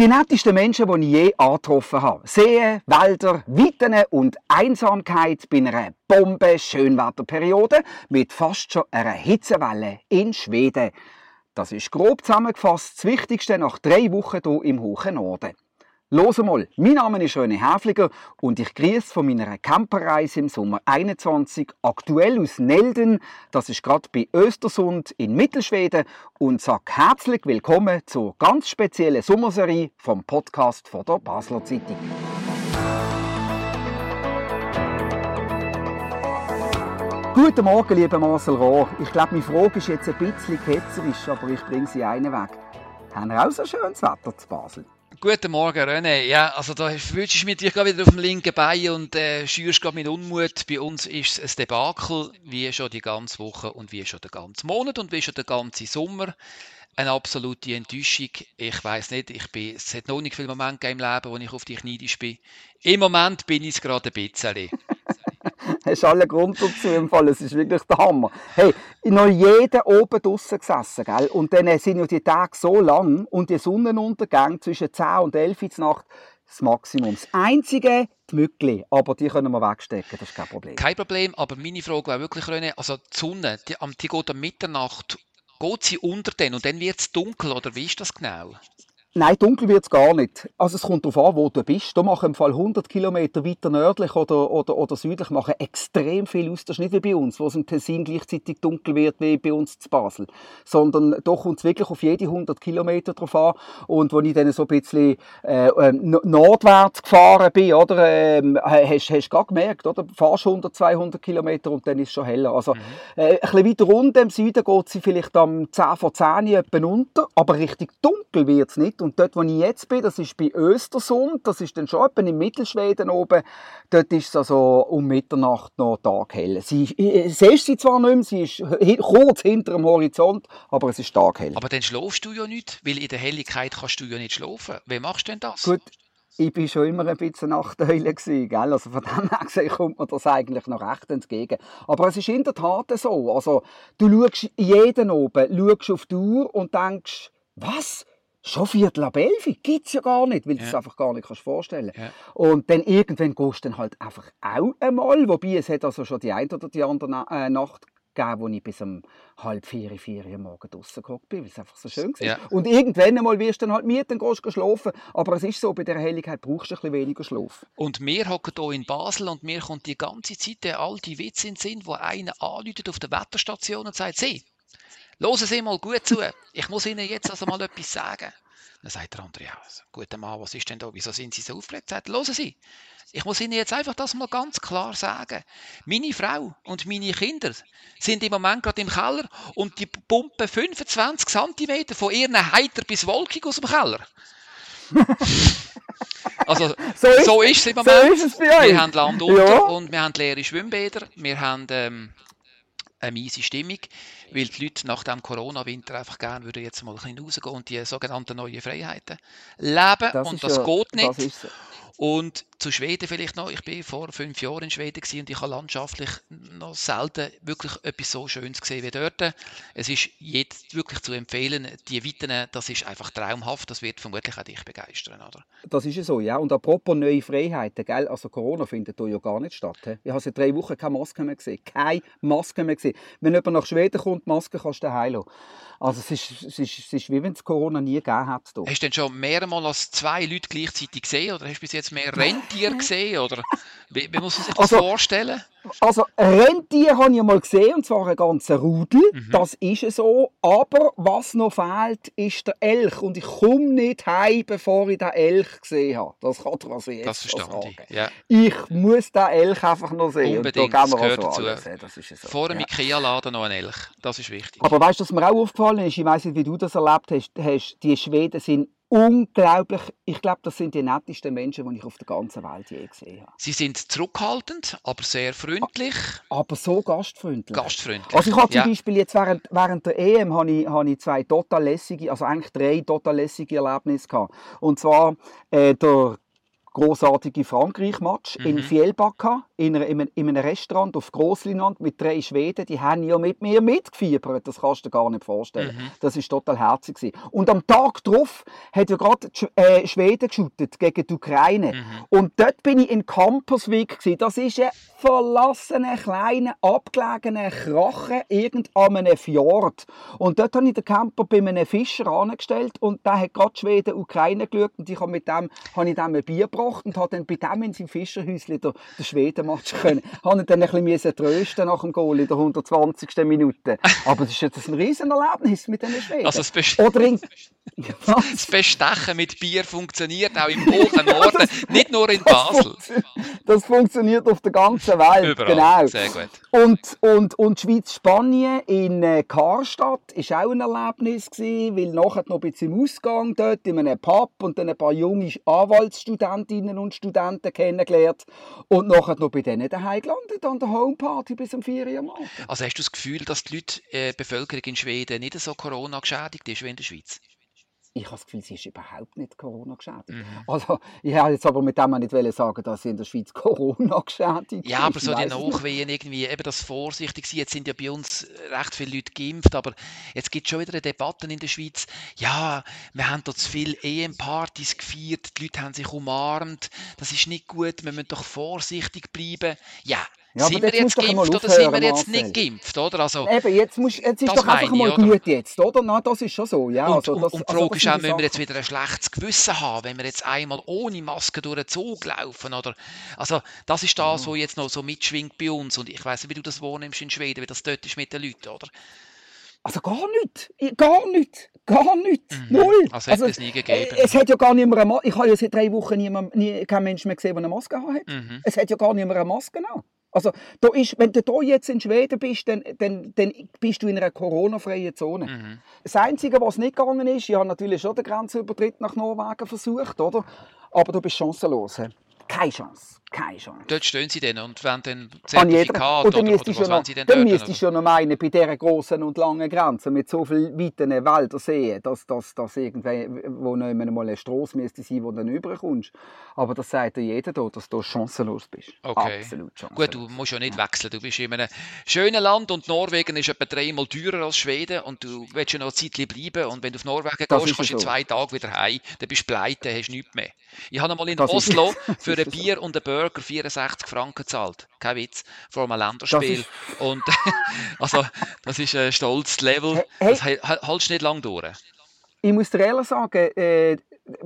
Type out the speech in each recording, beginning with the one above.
Die nettesten Menschen, die ich je angetroffen habe. Seen, Wälder, Weiten und Einsamkeit bei einer Bombe Schönwetterperiode mit fast schon einer Hitzewelle in Schweden. Das ist grob zusammengefasst das Wichtigste nach drei Wochen hier im hohen Norden. Los mal, mein Name ist René Häfliger und ich grüße von meiner Camperreise im Sommer 21 aktuell aus Nelden, das ist gerade bei Östersund in Mittelschweden und sage herzlich willkommen zur ganz speziellen Sommerserie vom Podcast von der Basler Zeitung. Guten Morgen, lieber Marcel Rohr. Ich glaube, meine Frage ist jetzt ein bisschen ketzerisch, aber ich bringe sie einen weg. Haben wir auch so schönes Wetter zu Basel? Guten Morgen, René. Ja, also da wünschst du mich wieder auf dem linken Bein und äh, schürst gerade mit Unmut. Bei uns ist es ein Debakel, wie schon die ganze Woche und wie schon der ganze Monat und wie schon der ganze Sommer. Eine absolute Enttäuschung. Ich weiß nicht, ich bin, es hat noch nicht viele Momente im Leben, wo ich auf dich neidisch bin. Im Moment bin ich es gerade ein bisschen. hast alle Grund dazu im Fall. Es ist wirklich der Hammer. Hey, noch jeder oben draußen gesessen, gell? Und dann sind ja die Tage so lang und die Sonnenuntergänge zwischen 10 und 11 Uhr Nacht das Maximum. Das Einzige, die Mückli, aber die können wir wegstecken, das ist kein Problem. Kein Problem, aber meine Frage war wirklich, René, also die Sonne, die, die geht um Mitternacht, geht sie unter den und dann wird es dunkel, oder wie ist das genau? Nein, dunkel wird es gar nicht. Also es kommt darauf an, wo du bist. Da machen im Fall 100 Kilometer weiter nördlich oder, oder, oder südlich machen extrem viel aus. Das ist nicht wie bei uns, wo es im Tessin gleichzeitig dunkel wird wie bei uns zu Basel. Sondern da kommt es wirklich auf jede 100 Kilometer drauf an. Und als ich dann so ein bisschen äh, ähm, nordwärts gefahren bin, oder, äh, hast, du gerade gemerkt, oder? Du fährst 100, 200 Kilometer und dann ist es schon heller. Also mhm. äh, ein bisschen weiter runter im Süden geht sie vielleicht am 10 vor 10 unter, aber richtig dunkel wird es Und dort, wo ich jetzt bin, das ist bei Östersund, das ist dann schon etwa in Mittelschweden oben, dort ist es also um Mitternacht noch taghell. Sie, siehst sie zwar nicht mehr, sie ist kurz hinter dem Horizont, aber es ist taghell. Aber dann schlafst du ja nicht, weil in der Helligkeit kannst du ja nicht schlafen. Wie machst du denn das? Gut. Ich war schon immer ein bisschen Nachteule gell? Also von dem her gesehen kommt mir das eigentlich noch recht entgegen. Aber es ist in der Tat so. Also du schaust jeden oben, schaust auf die Uhr und denkst, was? Schon Viertel ab elf gibt es ja gar nicht, weil ja. du es einfach gar nicht kannst vorstellen ja. Und dann irgendwann gehst du dann halt einfach auch einmal, wobei es hat also schon die eine oder die andere äh, Nacht gegeben, wo ich bis um halb vier, vier Uhr morgen draußen geguckt bin, weil es einfach so schön war. Ja. Und irgendwann einmal wirst du dann halt müde, dann gehst du schlafen. Aber es ist so, bei dieser Helligkeit brauchst du ein bisschen weniger Schlaf. Und wir hocken hier in Basel und mir kommt die ganze Zeit der alte Witz in den Sinn, wo einer anläutet auf der Wetterstation und sagt, «Sieh, Hören Sie mal gut zu. Ich muss Ihnen jetzt also mal etwas sagen. Dann sagt der andere, ja, guter Mann, was ist denn da? Wieso sind Sie so aufgeregt? Sagt, hören Sie, ich muss Ihnen jetzt einfach das mal ganz klar sagen. Meine Frau und meine Kinder sind im Moment gerade im Keller und die pumpen 25 cm von ihren Heiter bis Wolkig aus dem Keller. also, so ist, so ist es im Moment. So ist es. Wir haben Land unter ja. und wir haben leere Schwimmbäder. Wir haben ähm, eine miese Stimmung, weil die Leute nach dem Corona-Winter einfach gerne würden jetzt mal ein bisschen rausgehen und die sogenannten neuen Freiheiten leben das und das ja, geht nicht. Das und zu Schweden vielleicht noch. Ich bin vor fünf Jahren in Schweden und ich habe landschaftlich noch selten wirklich etwas so Schönes gesehen wie dort. Es ist jetzt wirklich zu empfehlen, die Weiten, das ist einfach traumhaft. Das wird vermutlich auch dich begeistern, oder? Das ist ja so, ja. Und apropos neue Freiheiten, gell? also Corona findet hier ja gar nicht statt. He? Ich habe seit drei Wochen keine Maske mehr gesehen. Keine Maske mehr gesehen. Wenn jemand nach Schweden kommt, Maske kannst du daheim lassen. Also es ist, es ist, es ist wie wenn es Corona nie gegeben hat. Hier. Hast du denn schon mehrmals als zwei Leute gleichzeitig gesehen oder hast du bis jetzt mehr Rentier gesehen? Oder wie, wie muss man sich das also, vorstellen? Also Rentier habe ich mal gesehen, und zwar einen ganzen Rudel. Mhm. Das ist so. Aber was noch fehlt, ist der Elch. Und ich komme nicht heim, bevor ich den Elch gesehen habe. Das kann ich also jetzt das verstand ich. Ja. Ich muss den Elch einfach noch sehen. Unbedingt, da das gehört dazu. So. Vor dem ja. Ikea-Laden noch ein Elch. Das ist wichtig. Aber weißt du, was mir auch aufgefallen ist? Ich weiß nicht, wie du das erlebt hast die Schweden sind unglaublich. Ich glaube, das sind die nettesten Menschen, die ich auf der ganzen Welt je gesehen habe. Sie sind zurückhaltend, aber sehr freundlich. Aber so gastfreundlich. Gastfreundlich. Also ich habe zum ja. Beispiel jetzt während, während der EM habe ich, habe ich zwei total lässige, also eigentlich drei total lässige Erlebnisse gehabt. Und zwar äh, der großartige Frankreich-Match mhm. in Fjellbacka, in, in, in, einem Restaurant auf Grossleinwand mit drei Schweden. Die haben ja mit mir mitgefiebert. Das kannst du dir gar nicht vorstellen. Mhm. Das war total herzig. Und am Tag darauf hat ja gerade äh, Schweden geschootet gegen die Ukraine. Mhm. Und dort bin ich in Camperswijk. Das ist ein verlassener, kleiner, abgelegener Krachen irgend an einem Fjord. Und dort habe ich den Camper bei einem Fischer angestellt und der hat gerade Schweden Ukraine geschaut und ich habe mit dem habe ich dem ein Bier gebracht und habe dann bei dem in seinem Fischerhäuschen den, den Schweden-Match können. habe ihn dann ein bisschen trösten nach dem Goal in der 120. Minute. Aber das ist jetzt ein riesen Erlebnis mit diesen Schweden. Also das, Best Oder in... das Bestechen mit Bier funktioniert auch im hohen Norden, das, nicht nur in Basel. Das, funktio das funktioniert auf der ganzen Welt. Überall. Genau. Sehr gut. Und, und, und Schweiz-Spanien in äh, Karstadt war auch ein Erlebnis, gewesen, weil nachher noch ein bisschen im Ausgang dort in einem Pub und dann ein paar junge Anwaltsstudentinnen und Studenten kennengelernt und nachher noch bei denen daheim gelandet an der Homeparty bis um 4 Uhr am Abend. Also hast du das Gefühl, dass die Leute, äh, Bevölkerung in Schweden nicht so Corona geschädigt ist wie in der Schweiz? Ich habe das Gefühl, sie ist überhaupt nicht Corona geschädigt. Mhm. Also, ich wollte jetzt aber mit dem nicht sagen, dass sie in der Schweiz Corona geschädigt Ja, aber so die Nachwehen irgendwie, eben das vorsichtig sein. Jetzt sind ja bei uns recht viele Leute geimpft, aber jetzt gibt es schon wieder Debatten in der Schweiz. Ja, wir haben dort zu viele EM-Partys gefeiert, die Leute haben sich umarmt, das ist nicht gut, wir müssen doch vorsichtig bleiben. Ja, ja, sind wir jetzt geimpft oder sind wir jetzt nicht geimpft, oder? Also, Eben, jetzt, musst, jetzt ist doch einfach mal oder? gut jetzt, oder? Na, das ist schon so, ja. Und, also, das, und, die Frage also, ist auch, müssen wir jetzt wieder ein schlechtes Gewissen haben, wenn wir jetzt einmal ohne Maske durch den Zug laufen, oder? Also, das ist das, was jetzt noch so mitschwingt bei uns. Und ich weiß nicht, wie du das wahrnimmst in Schweden, wie das dort ist mit den Leuten, oder? Also gar nicht, gar nicht, gar nicht, mhm. null. Also, also es nie gegeben. Es hat ja gar nicht mehr eine Maske, ich habe ja seit drei Wochen niemand, nie, keinen Menschen mehr gesehen, der eine Maske hat. Mhm. Es hat ja gar nicht mehr eine Maske an. Also, da ist, wenn du hier jetzt in Schweden bist, dann, dann, dann bist du in einer Corona-freien Zone. Mhm. Das Einzige, was nicht gegangen ist, ich habe natürlich schon den Grenzübertritt nach Norwegen versucht, oder? aber du bist chancenlos. Keine Chance keine Chance. Dort stehen sie dann und wenn dann Zertifikat und dann oder, oder was noch, sie denn Dann müsstest du schon noch meinen, bei dieser großen und langen Grenze mit so vielen weiten Wäldern sehen, dass das dass irgendwo noch mal eine Straße müsste sein, wo dann überkommst. Aber das sagt ja jeder hier, dass du chancenlos bist. Okay. Absolut chancenlos. Gut, du musst ja nicht wechseln. Du bist in einem schönen Land und Norwegen ist etwa dreimal teurer als Schweden und du willst ja noch ein Zeit bleiben und wenn du auf Norwegen das gehst, kannst du so. in zwei Tagen wieder heim, dann bist du pleite, hast nichts mehr. Ich habe einmal in das Oslo für ein Bier und ein Burger Burger 64 Franken zahlt. Kein Witz. Vor einem Länderspiel. Und also, das ist ein stolzes Level. Hey, das hältst du nicht lange durch. Ich muss dir ehrlich sagen, äh,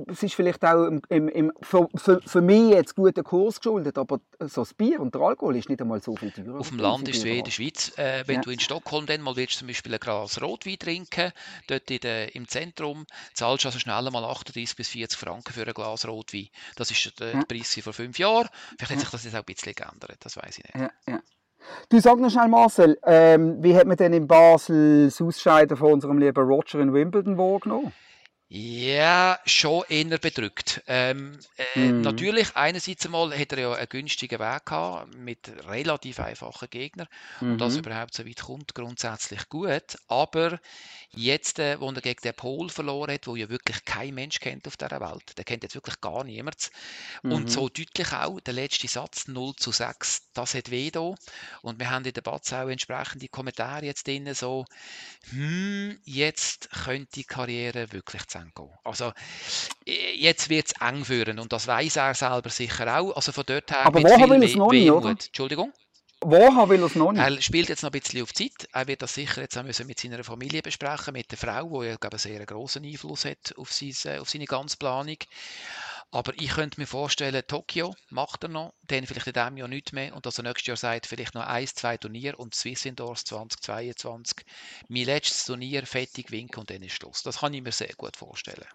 es ist vielleicht auch im, im, für, für, für, mich jetzt guter Kurs geschuldet, aber so das Bier und der Alkohol ist nicht einmal so viel teurer. Auf dem Land ist es wie in der Schweiz. Äh, wenn ja. du in Stockholm dann mal willst, zum Beispiel ein Glas Rotwein trinken, dort in der, im Zentrum, zahlst du also schnell mal 38 bis 40 Franken für ein Glas Rotwein. Das ist der, ja. der Preis vor fünf Jahren. Vielleicht hat sich das jetzt auch ein bisschen geändert, das weiß ich nicht. Ja. Du sag noch schnell, Marcel, ähm, wie hat man denn in Basel das Ausscheiden von unserem lieben Roger in Wimbledon wahrgenommen? Ja, schon eher bedrückt. Ähm, äh, mhm. Natürlich, einerseits einmal hat er ja einen günstigen Weg gehabt mit relativ einfachen Gegnern mhm. und dass er überhaupt so weit kommt, grundsätzlich gut. Aber jetzt, äh, wo er gegen den Pol verloren hat, wo ja wirklich kein Mensch kennt auf dieser Welt, der kennt jetzt wirklich gar niemand. Mhm. Und so deutlich auch, der letzte Satz 0 zu 6, das hat weh da. Und wir haben in der Batz auch entsprechende Kommentare jetzt drin, so, hm, jetzt könnte die Karriere wirklich gehen. Also äh, jetzt wird es eng führen und das weiß er selber sicher auch. Also von dort her Aber woher will es noch nicht, oder? Entschuldigung? Woher will es noch nicht? Er spielt jetzt noch ein bisschen auf Zeit. Er wird das sicher jetzt auch müssen mit seiner Familie besprechen, mit der Frau, die ja, glaube ich, einen sehr großen Einfluss hat auf, seine, auf seine ganze Planung. Aber ich könnte mir vorstellen, Tokio macht er noch, dann vielleicht in diesem Jahr nicht mehr und dass er nächstes Jahr sagt, vielleicht noch ein, zwei Turnier und Swiss Indoors 2022. Mein letztes Turnier, fettig winken und dann ist Schluss. Das kann ich mir sehr gut vorstellen.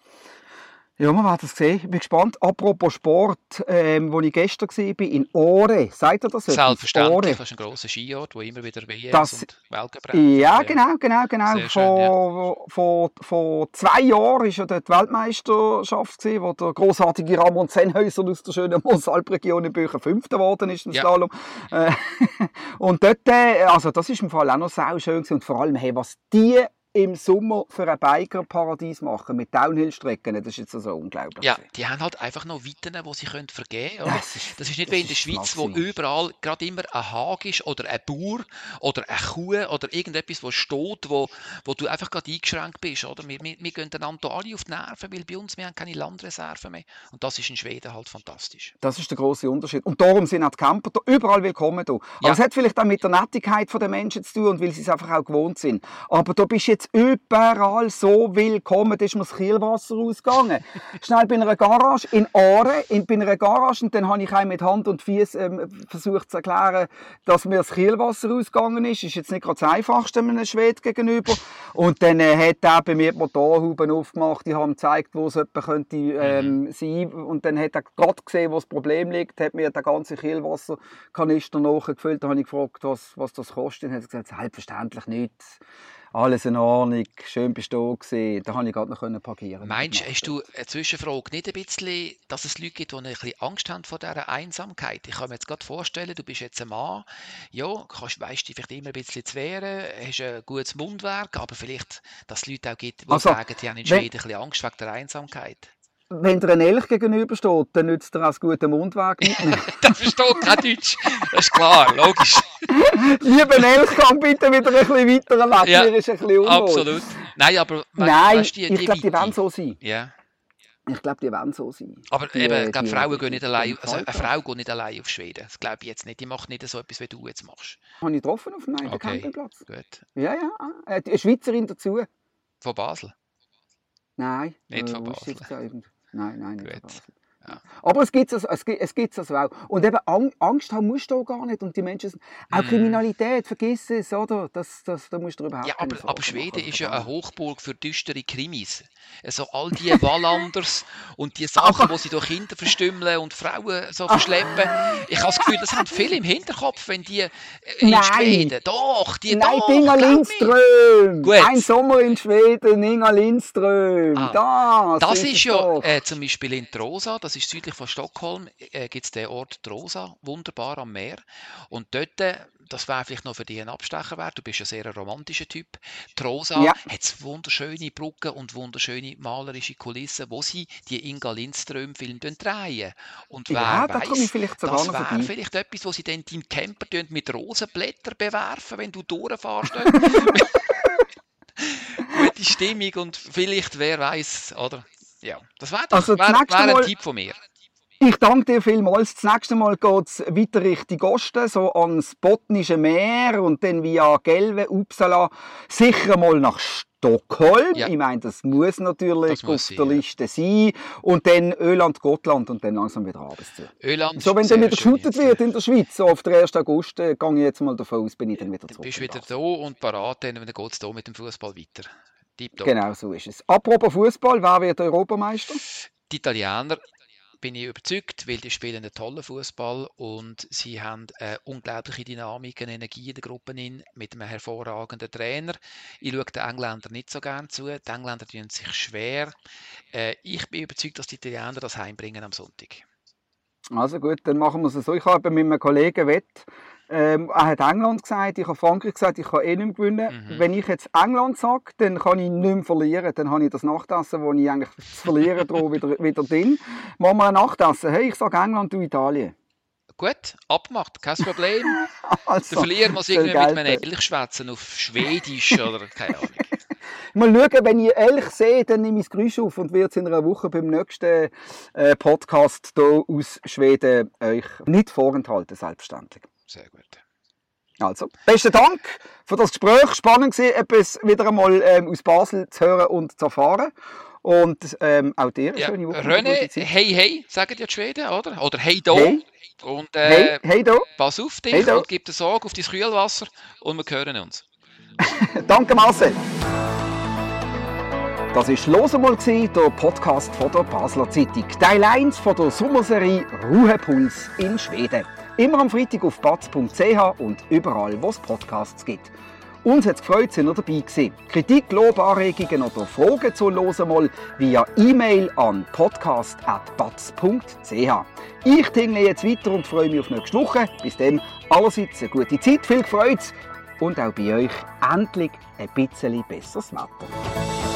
Ja, wir werden es sehen. Ich bin gespannt. Apropos Sport, ähm, wo ich gestern war, in Ore. Sagt ihr das? Selbstverständlich. Ore. Das ist ein grosser Skiort, wo immer wieder WMs das, und Weltcup Ja, genau, genau, genau. Sehr vor, schön, ja. vor, vor zwei Jahren war ja dort die Weltmeisterschaft, gewesen, wo der großartige Ramon Zenhäuser aus der schönen Mosalp-Region in Bücher Fünfter geworden ist im ja. Slalom. Äh, und dort, äh, also das ist im Fall auch noch sehr schön gewesen. und vor allem, hey, was die im Sommer für ein Biker-Paradies machen mit Downhill-Strecken. Das ist jetzt so also unglaublich. Ja, die haben halt einfach noch Weiten, die sie können vergeben können. Das ist, das ist nicht wie in der Schweiz, wo überall gerade immer ein Hag ist oder ein Bauer oder eine Kuh oder irgendetwas, wo steht, wo, wo du einfach gerade eingeschränkt bist. Oder? Wir, wir, wir gehen einander alle auf die Nerven, weil bei uns wir haben keine Landreserven mehr. Und das ist in Schweden halt fantastisch. Das ist der große Unterschied. Und darum sind auch die Camper überall willkommen. Da. Aber ja. es hat vielleicht auch mit der Nettigkeit der Menschen zu tun und weil sie es einfach auch gewohnt sind. Aber du bist jetzt überall so willkommen, da ist mir das Kielwasser ausgegangen. Schnell bei einer Garage in Aare, in, bei einer Garage, und dann habe ich mit Hand und Fies ähm, versucht zu erklären, dass mir das Kielwasser ausgegangen ist. Ist jetzt nicht gerade das Einfachste einem Schwed gegenüber. Und dann äh, hat er bei mir die Motorhaube aufgemacht, ich habe ihm gezeigt, wo es etwa könnte ähm, mhm. sein. Und dann hat er gerade gesehen, wo das Problem liegt, hat mir den ganzen Kielwasserkanister nachgefüllt. Da habe ich gefragt, was, was das kostet. Und er hat gesagt, selbstverständlich nicht alles in Ordnung, schön bist du da Da konnte ich gerade noch parkieren. Meinst du, hast du eine Zwischenfrage nicht ein bisschen, dass es Leute gibt, die ein bisschen Angst haben vor dieser Einsamkeit? Ich kann mir jetzt gerade vorstellen, du bist jetzt ein Mann, ja, kannst, weißt dich vielleicht immer ein bisschen zu wehren, hast ein gutes Mundwerk, aber vielleicht, dass es Leute auch gibt, die also, sagen, die haben in Schweden ein bisschen Angst wegen der Einsamkeit wenn dir ein Elch gegenübersteht, dann nützt er als guter Mundweg nicht mehr. der versteht kein Deutsch. Das ist klar, logisch. Lieber Elch, kann bitte wieder ein bisschen weiter leben. Ja, ist ein bisschen unwohl. Absolut. Nein, aber Nein, weißt, die, ich glaube, die werden so sein. Ja. Ich glaube, die werden so sein. Aber die, eben, ich glaube, Frauen gehen nicht allein, also eine Frau geht nicht allein auf Schweden. Das glaube ich jetzt nicht. Die macht nicht so etwas, wie du jetzt machst. Habe ich getroffen auf einem okay. Campingplatz. Gut. Ja, ja. Äh, eine Schweizerin dazu. Von Basel? Nein. Nicht äh, von Basel. Nein, nein, nicht Gut. Ja. Aber es gibt es, es, gibt, es gibt also auch. Und eben Angst haben musst du auch gar nicht. Und die Menschen, auch mm. Kriminalität, vergiss es, oder? Das, das, da musst du überhaupt Ja, aber, aber Schweden ist ja eine Hochburg für düstere Krimis. Also all die Wallanders und die Sachen, die sie durch Kinder verstümmeln und Frauen so verschleppen. Ich habe das Gefühl, das haben viele im Hinterkopf, wenn die äh, in Nein. Schweden, doch, die Nein, doch, Inga Lindström. Gut. Ein Sommer in Schweden, Inga Lindström. Ah, das, das ist, ist ja äh, zum Beispiel in Trosa, das ist südlich von Stockholm, äh, gibt es den Ort Trosa, wunderbar am Meer. Und dort, äh, das wäre vielleicht noch für dich ein Abstecher wert, du bist ein sehr romantischer Typ. Trosa ja. hat wunderschöne Brücken und wunderschöne malerische Kulissen, wo sie die Inga Lindström-Film drehen. Und wer ja, da vielleicht das wäre vielleicht etwas, wo sie dann deinen Camper mit Rosenblättern bewerfen, wenn du durchfährst. Gute Stimmung und vielleicht, wer weiß, oder? Ja, das wäre also wär, wär ein Mal, Tipp von mir. Ich danke dir vielmals. Das nächste Mal geht es weiter Richtung Osten, so ans Botnische Meer und dann via Gelve, Uppsala, sicher mal nach Stockholm. Ja. Ich meine, das muss natürlich das muss auf sein, der Liste sein. Und dann Öland, Gotland und dann langsam wieder abends zu. Öland so, wenn dann wieder geshootet wird in der Schweiz, so auf den 1. August, äh, gehe ich jetzt mal davon aus, bin ich dann wieder zurück. Du bist wieder da und parat, dann geht es hier mit dem Fußball weiter. Tipptopp. Genau so ist es. Apropos Fußball, wer wird Europameister? Die Italiener bin ich überzeugt, weil die spielen einen tollen Fußball und sie haben eine unglaubliche Dynamik, eine Energie in der Gruppe in, mit einem hervorragenden Trainer. Ich schaue den Engländern nicht so gerne zu. Die Engländer tun sich schwer. Äh, ich bin überzeugt, dass die Italiener das heimbringen am Sonntag. Also gut, dann machen wir es so. Ich habe mit einem Kollegen wett, ähm, er hat England gesagt, ich habe Frankreich gesagt, ich kann eh nicht mehr gewinnen. Mhm. Wenn ich jetzt England sage, dann kann ich nicht mehr verlieren. Dann habe ich das Nachtessen, das ich eigentlich zu verlieren drohe, wieder, wieder drin. Machen wir ein Nachtessen. Hey, ich sage England, du Italien. Gut, abgemacht, kein Problem. also, Der Verlierer muss irgendwie mit einem Elch schwätzen auf Schwedisch oder keine Ahnung. Mal schauen, wenn ich Elch sehe, dann nehme ich das Geräusch auf und werde es in einer Woche beim nächsten äh, Podcast hier aus Schweden euch nicht vorenthalten, selbstständig. Sehr gut. Also, besten Dank für das Gespräch. Spannend war, etwas wieder einmal ähm, aus Basel zu hören und zu erfahren. Und ähm, auch dir eine ja, schöne Woche. René, hey, hey, sagen ja die Schweden, oder? Oder hey, do. Hey. Und äh, hey, hey, do. pass auf dich hey, und gib dir Sorge auf dein Kühlwasser und wir hören uns. Danke, Marcel. Das war «Los einmal», der Podcast von der Basler Zeitung. Teil 1 von der Sommerserie «Ruhepuls» in Schweden. Immer am Freitag auf batz.ch und überall, wo es Podcasts gibt. Uns hat es gefreut, sind ihr dabei gewesen. Kritik, Lob, Anregungen oder Fragen zu «Hören mal» via E-Mail an podcast.batz.ch. Ich tingle jetzt weiter und freue mich auf nächste Woche. Bis dann allerseits eine gute Zeit, viel Freude und auch bei euch endlich ein bisschen besseres Wetter.